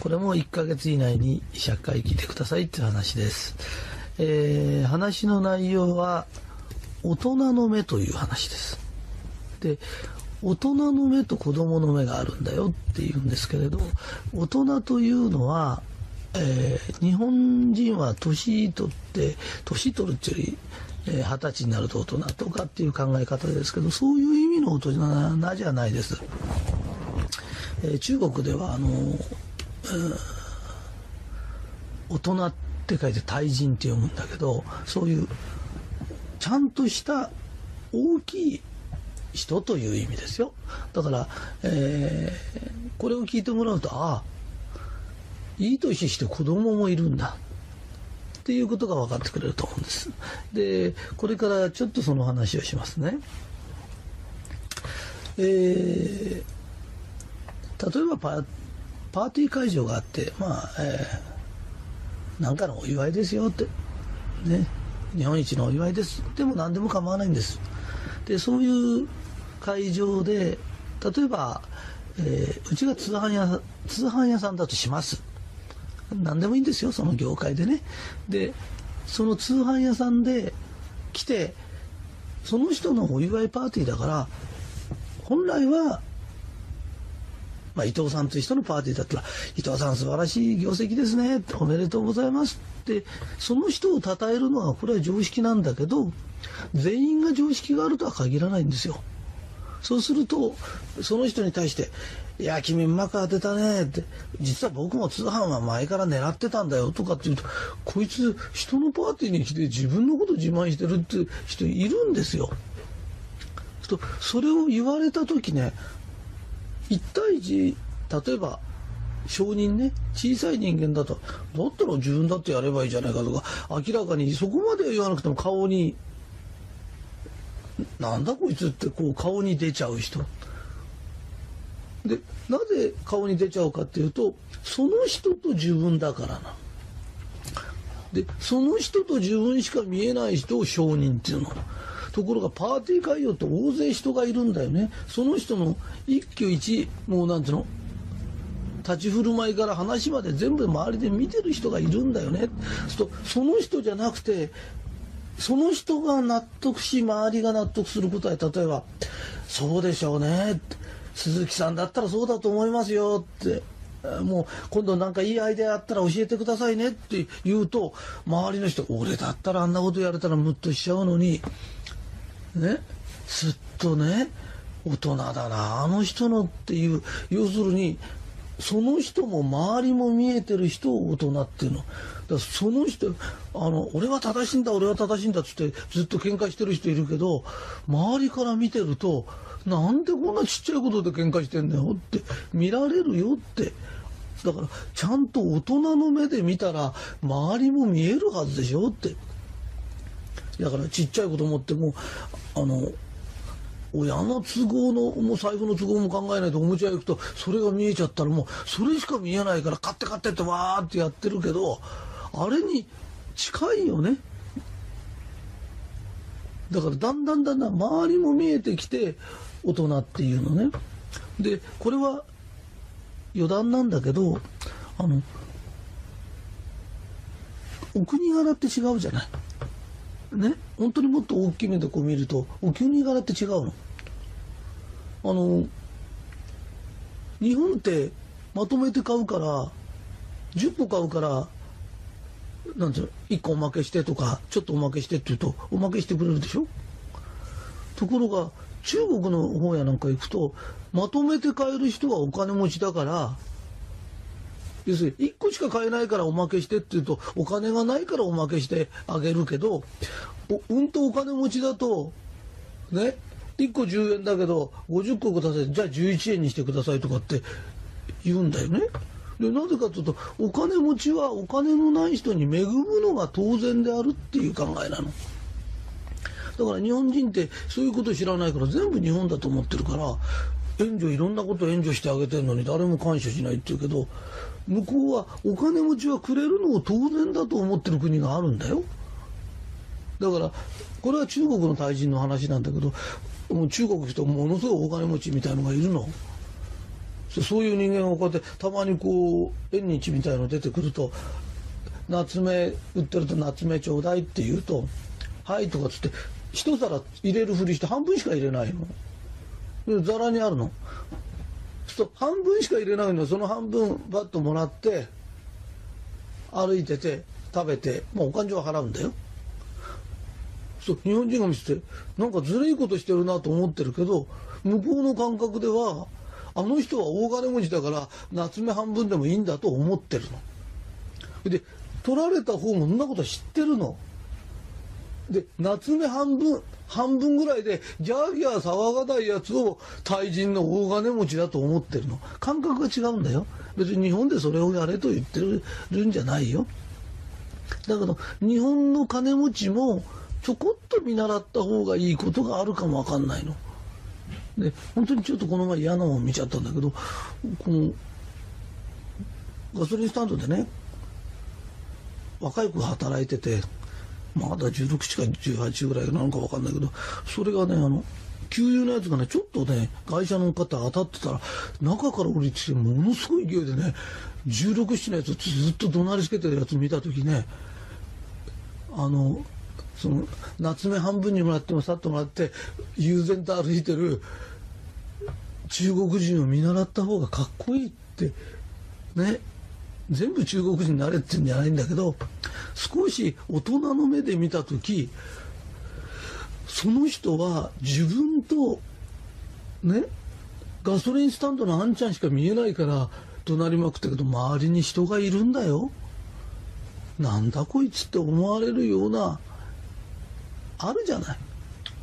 これも1ヶ月以内に100回聞いてくださいっていう話です。えー話の内容は、大人の目という話です。で、大人の目と子供の目があるんだよっていうんですけれど、大人というのは、えー日本人は年取って、年取るっていうより、えー十歳になると大人とかっていう考え方ですけど、そういう意味の大人じゃないです。えー中国では、あの、大人って書いて大人って読むんだけどそういうちゃんとした大きい人という意味ですよ。だから、えーこれを聞いてもらうとああいい年して子供もいるんだ。っていうことが分かってくれると思うんです。でこれからちょっとその話をしますね。えー例えばパパーティー会場があってまあ、えーなんかのお祝いですよって。ね。日本一のお祝いです。でも何でも構わないんです。でそういう会場で例えば、えーうちが通販屋通販屋さんだとします。何でもいいんですよその業界でね。でその通販屋さんで来てその人のお祝いパーティーだから本来はまあ、伊藤さんという人のパーティーだったら「伊藤さん素晴らしい業績ですねおめでとうございます」ってその人を称えるのはこれは常識なんだけど全員が常識があるとは限らないんですよ。そうするとその人に対して「いや君うまく当てたね」って「実は僕も通販は前から狙ってたんだよ」とかって言うとこいつ人のパーティーに来て自分のこと自慢してるって人いるんですよ。とそれを言われた時ね1対1例えば証人ね小さい人間だとだったら自分だってやればいいじゃないかとか明らかにそこまで言わなくても顔になんだこいつってこう顔に出ちゃう人。でなぜ顔に出ちゃうかっていうとその人と自分だからなでその人と自分しか見えない人を証人っていうのところがパーティー会場って大勢人がいるんだよね。その人の一挙一もうなんていうの？立ち振る舞いから話まで全部周りで見てる人がいるんだよね。とその人じゃなくてその人が納得し周りが納得することは例えば「そうでしょうね」鈴木さんだったらそうだと思いますよ」って。もう今度なんかいいアイデアあったら教えてくださいねって言うと周りの人俺だったらあんなことやれたらムッとしちゃうのにねすっとね大人だなあの人のっていう要するにその人も周りも見えてる人を大人っていうの。だからその人あの俺は正しいんだ俺は正しいんだっつってずっと喧嘩してる人いるけど周りから見てるとなんでこんなちっちゃいことで喧嘩してんだよって見られるよって。だからちゃんと大人の目で見たら周りも見えるはずでしょって。だからちっちゃいこと思ってもあの親の都合のもう財布の都合も考えないとおもちゃ屋行くとそれが見えちゃったらもうそれしか見えないから買って買ってってわーってやってるけどあれに近いよね。だからだんだんだんだん周りも見えてきて大人っていうのね。でこれは余談なんだけどあのお国柄って違うじゃない。ね本当にもっと大きい目でこう見るとお国柄って違うの。あの日本ってまとめて買うから10個買うからなんていうの1個おまけしてとかちょっとおまけしてって言うとおまけしてくれるでしょ？ところが中国の方やなんか行くとまとめて買える人はお金持ちだから要するに1個しか買えないからおまけしてって言うとお金がないからおまけしてあげるけどうんとお金持ちだとね1個10円だけど50個くださいじゃあ11円にしてくださいとかって言うんだよね。でなぜかというとお金持ちはお金のない人に恵むのが当然であるっていう考えなの。だから日本人ってそういうこと知らないから全部日本だと思ってるから援助いろんなこと援助してあげてるのに誰も感謝しないって言うけど向こうはお金持ちはくれるのを当然だと思ってる国があるんだよ。だからこれは中国の大人の話なんだけどもう中国人ものすごいお金持ちみたいのがいるの。そういう人間がこうやってたまにこう縁日みたいの出てくると夏目売ってると夏目ちょうだいって言うと「はい」とかつって一皿入れるふりして半分しか入れないの。でざらにあるの。そう半分しか入れないのその半分バッともらって歩いてて食べて、まあ、お勘定は払うんだよ。そう日本人が見ててなんかずるいことしてるなと思ってるけど向こうの感覚ではあの人は大金持ちだから夏目半分でもいいんだと思ってるの。で取られた方もそんなこと知ってるの。で夏目半分半分ぐらいでギャーギャー騒がないやつを対人の大金持ちだと思ってるの。感覚が違うんだよ。別に日本でそれをやれと言ってるんじゃないよ。だけど日本の金持ちもちょこっと見習った方がいいことがあるかもわかんないの。で本当にちょっとこの前嫌なもん見ちゃったんだけどこのガソリンスタンドでね若い子が働いててまだ16か18ぐらいなのか分かんないけどそれがねあの給油のやつがねちょっとね会社の方当たってたら中から降りてきてものすごい勢いでね16、7のやつずっと怒鳴りつけてるやつ見た時ねあのその夏目半分にもらってもさっともらって悠然と歩いてる中国人を見習った方がかっこいいってね全部中国人になれって言うんじゃないんだけど少し大人の目で見た時その人は自分とねガソリンスタンドのあんちゃんしか見えないから怒鳴りまくったけど周りに人がいるんだよ。なんだこいつって思われるようなあるじゃない。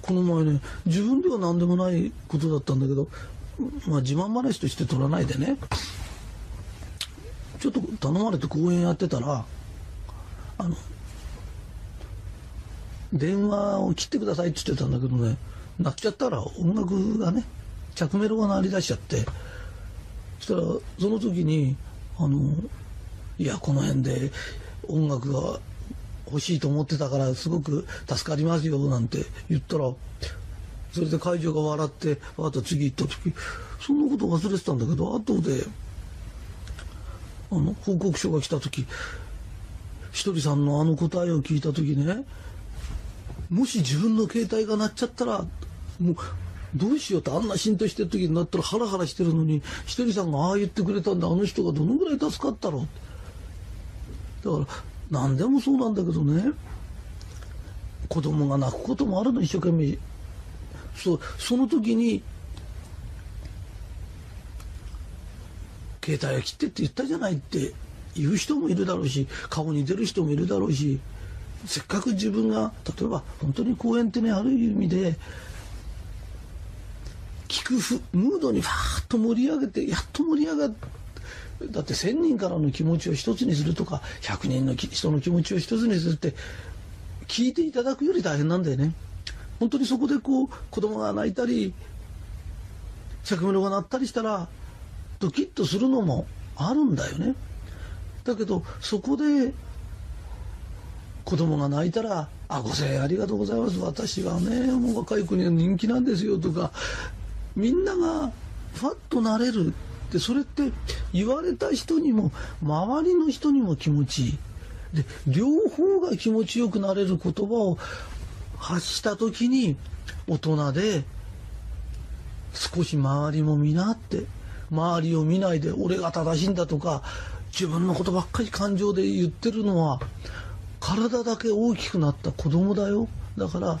この前ね自分では何でもないことだったんだけどまあ自慢話として取らないでねちょっと頼まれて公演やってたらあの電話を切ってくださいって言ってたんだけどね泣っちゃったら音楽がね着メロが鳴り出しちゃってそしたらその時にあのいやこの辺で音楽が欲しいと思ってたからすごく助かりますよなんて言ったらそれで会場が笑ってあと次行った時そんなこと忘れてたんだけど後であの報告書が来た時ひとりさんのあの答えを聞いた時ねもし自分の携帯が鳴っちゃったらもうどうしようってあんな浸透してる時になったらハラハラしてるのにひとりさんがああ言ってくれたんであの人がどのぐらい助かったろうだから何でもそうなんだけどね子供が泣くこともあるの一生懸命。そうその時に携帯を切ってって言ったじゃないって言う人もいるだろうし顔に出る人もいるだろうしせっかく自分が例えば本当に公演ってねある意味で聞くムードにファーッと盛り上げてやっと盛り上がってだって1,000人からの気持ちを一つにするとか100人の人の気持ちを一つにするって聞いていただくより大変なんだよね。本当にそこでこう子供が泣いたり着メロが鳴ったりしたらドキッとするのもあるんだよね。だけどそこで子供が泣いたら「あご声援ありがとうございます私はねもう若い子には人気なんですよ」とかみんながファッとなれるってそれって言われた人にも周りの人にも気持ちいい。で両方が気持ちよくなれる言葉を発した時に大人で少し周りも見なって周りを見ないで俺が正しいんだとか自分のことばっかり感情で言ってるのは体だけ大きくなった子供だよ。だから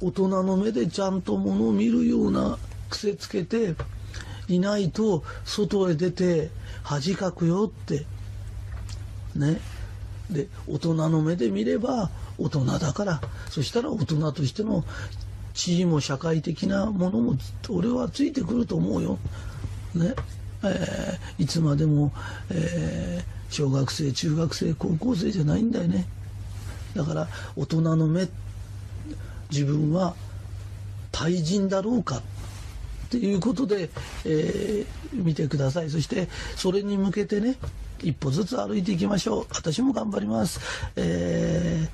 大人の目でちゃんとものを見るような癖つけていないと外へ出て恥かくよって。ね。で大人の目で見れば大人だから。そしたら大人としての地位も社会的なものも俺はついてくると思うよ。ねえー、いつまでも、えー、小学生中学生高校生じゃないんだよね。だから大人の目自分は対人だろうか。っていうことで、えー、見てください。そしてそれに向けてね一歩ずつ歩いていきましょう。私も頑張ります、え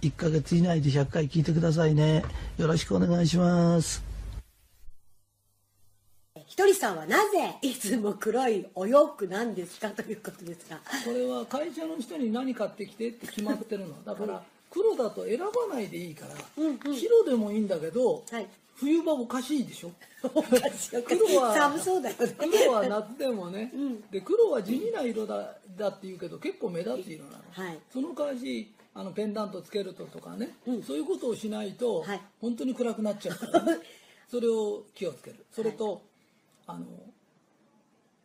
ー、1ヶ月以内で100回聞いてくださいね。よろしくお願いします。ひとりさんはなぜいつも黒いお洋服なんですか？ということですが。これは会社の人に何買ってきてって決まってるの。だから黒だと選ばないでいいから、白でもいいんだけど、はい。冬場おかしいでしょ。黒は寒そうだよね。黒は夏でもね、で黒は地味な色だだって言うけど結構目立つ色なの、はい。その代わりあのペンダントつけるととかね、そういうことをしないと、はい。本当に暗くなっちゃうから、ね、それを気をつける。それと、あの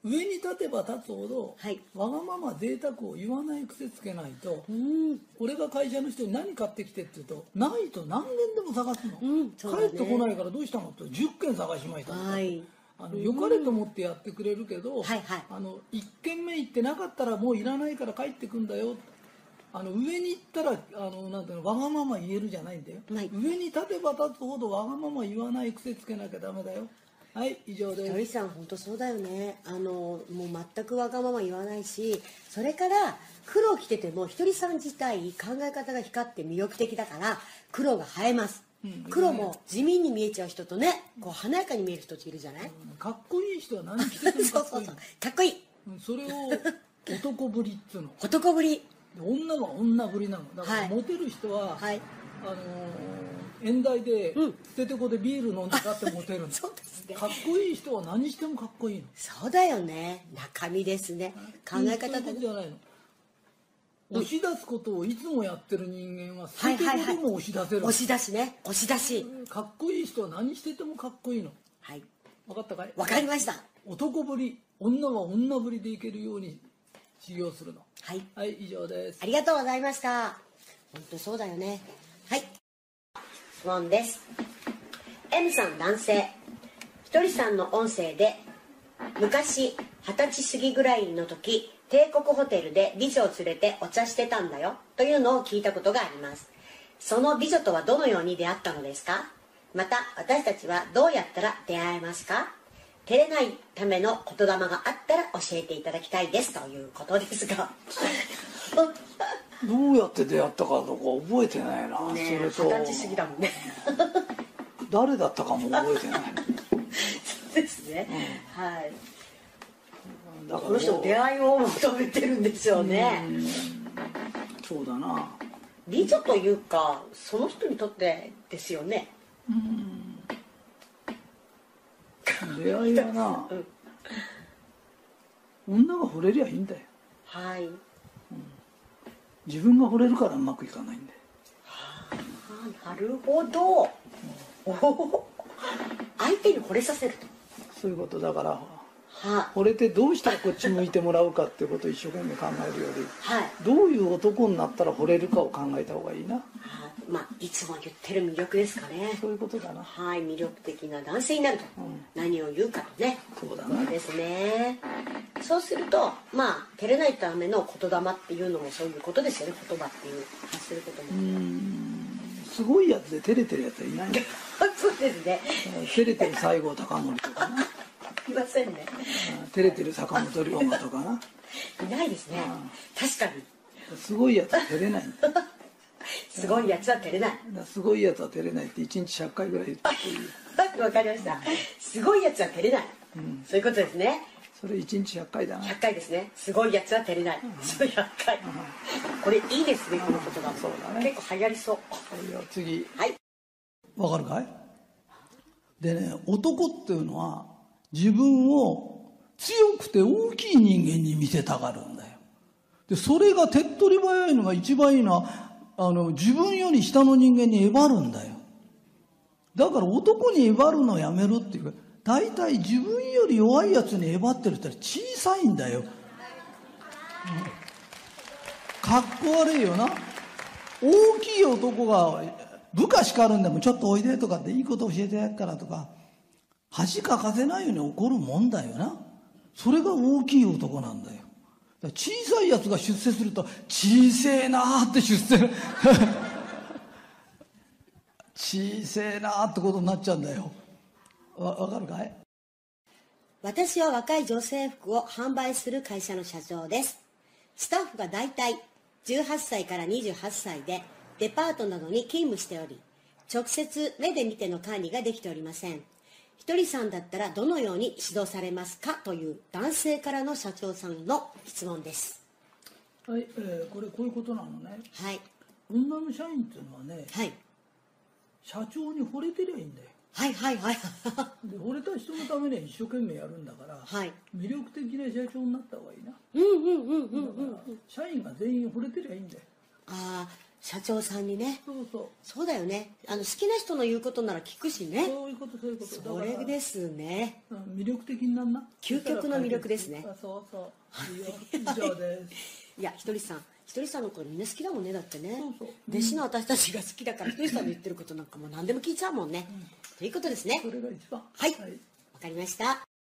上に立てば立つほど、はい。わがまま贅沢を言わない癖つけないと、うん。俺が会社の人に何買ってきてって言うとないと何年でも探すの、うんね。帰ってこないからどうしたのって10件探しました。はい。あの良かれと思ってやってくれるけど、はいはい。あの1軒目行ってなかったらもういらないから帰ってくんだよ。あの上に行ったらあのなんていうのわがまま言えるじゃないんだよ、はい。上に立てば立つほどわがまま言わない癖つけなきゃダメだよはい以上ひとりですさん本当そうだよね。あのもう全くわがまま言わないしそれから黒着ててもひとりさん自体考え方が光って魅力的だから黒が映えます、うん黒も地味に見えちゃう人とねこう華やかに見える人っているじゃない、かっこいい人は何着ててもかっこいい。のかっこいい。うんそれを男ぶりっつうの。男ぶり。女は女ぶりなの。だからはい。モテる人は、はいあのー演台でうん。捨ててこでビール飲んで買ってモテるの。そうですね。かっこいい人は何してもかっこいいの。そうだよね。中身ですね。考え方そういうことじゃないの。押し出すことをいつもやってる人間は捨ててこでも押し出せるの。押し出しね。押し出し。かっこいい人は何しててもかっこいいの。はい。分かったかい？わかりました。男ぶり女は女ぶりでいけるように修行するの。はい。はい以上です。ありがとうございました。本当そうだよね。はい。質問です。M さん男性。ひとりさんの音声で、昔、二十歳過ぎぐらいの時、帝国ホテルで美女を連れてお茶してたんだよ、というのを聞いたことがあります。その美女とはどのように出会ったのですか？また、私たちはどうやったら出会えますか？照れないための言霊があったら教えていただきたいですということですが。どうやって出会ったかとか覚えてないな、ねえそれと。二十歳過ぎだもんね。誰だったかも覚えてない。そうですね、はい。だから。この人出会いを求めてるんですよね。そうだな。美女というかその人にとってですよね。出会いはな、女が惚れりゃいいんだよ。はい自分が惚れるからうまくいかないんだよ。あなるほど。相手に惚れさせると。そういうことだから。は。惚れてどうしたらこっち向いてもらうかっていうことを一生懸命考えるよりはい。どういう男になったら惚れるかを考えた方がいいな。はまあいつも言ってる魅力ですかね。そういうことだな。はい魅力的な男性になると、うん。何を言うかとね。そうだな。ですねそうするとまあ照れないための言霊っていうのもそういうことですよね。言葉っていう発することも、すごいやつで照れてるやつはいない。そうですね。照れてる西郷隆盛とかな。いませんね。照れてる坂本龍馬とかな。いないですね。確かに。すごいやつは照れない。すごいやつは照れない。らすごいやつは照れないって1日100回ぐらい言ってわかりました。すごいやつは照れない、そういうことですねそれ1日100回だな。100回ですね。すごいやつは照れない、それ100回、これいいですねこの言葉。そうだね。結構流行りそう。次。はい。わかるかい？でね男っていうのは自分を強くて大きい人間に見せたがるんだよ。でそれが手っ取り早いのが一番いいのはあの自分より下の人間にえばるんだよ。だから男にえばるのをやめろっていうか大体自分より弱いやつにえばってる人は小さいんだよ、うん。かっこ悪いよな。大きい男が部下叱るんでもちょっとおいでとかっていいこと教えてやっからとか。恥かかせないように怒るもんだよな。それが大きい男なんだよ。小さいやつが出世すると小せえなーって出世。小せえなーってことになっちゃうんだよ。わわかるかい？私は若い女性服を販売する会社の社長です。スタッフが大体18歳から28歳でデパートなどに勤務しており直接目で見ての管理ができておりません。ひとりさんだったらどのように指導されますか？という男性からの社長さんの質問です。はい、えーこれこういうことなのね。はい。女の社員っていうのはねはい。社長に惚れてりゃいいんだよはいはいはい。で惚れた人のためには一生懸命やるんだから、はい。魅力的な社長になった方がいいな。うんうんうんうんうんだから社員が全員惚れてりゃいいんだよ。ああ社長さんにね。そうそう。そうだよね。あの好きな人の言うことなら聞くしね。そういうことそういうこと。それだですね。うん魅力的になんな。究極の魅力ですね。あそうそう。以上です。いやひとりさんひとりさんのことみんな好きだもんねだってね。弟子の私たちが好きだからひとりさんの言ってることなんかもう何でも聞いちゃうもんね、ということですね。はい。わかりました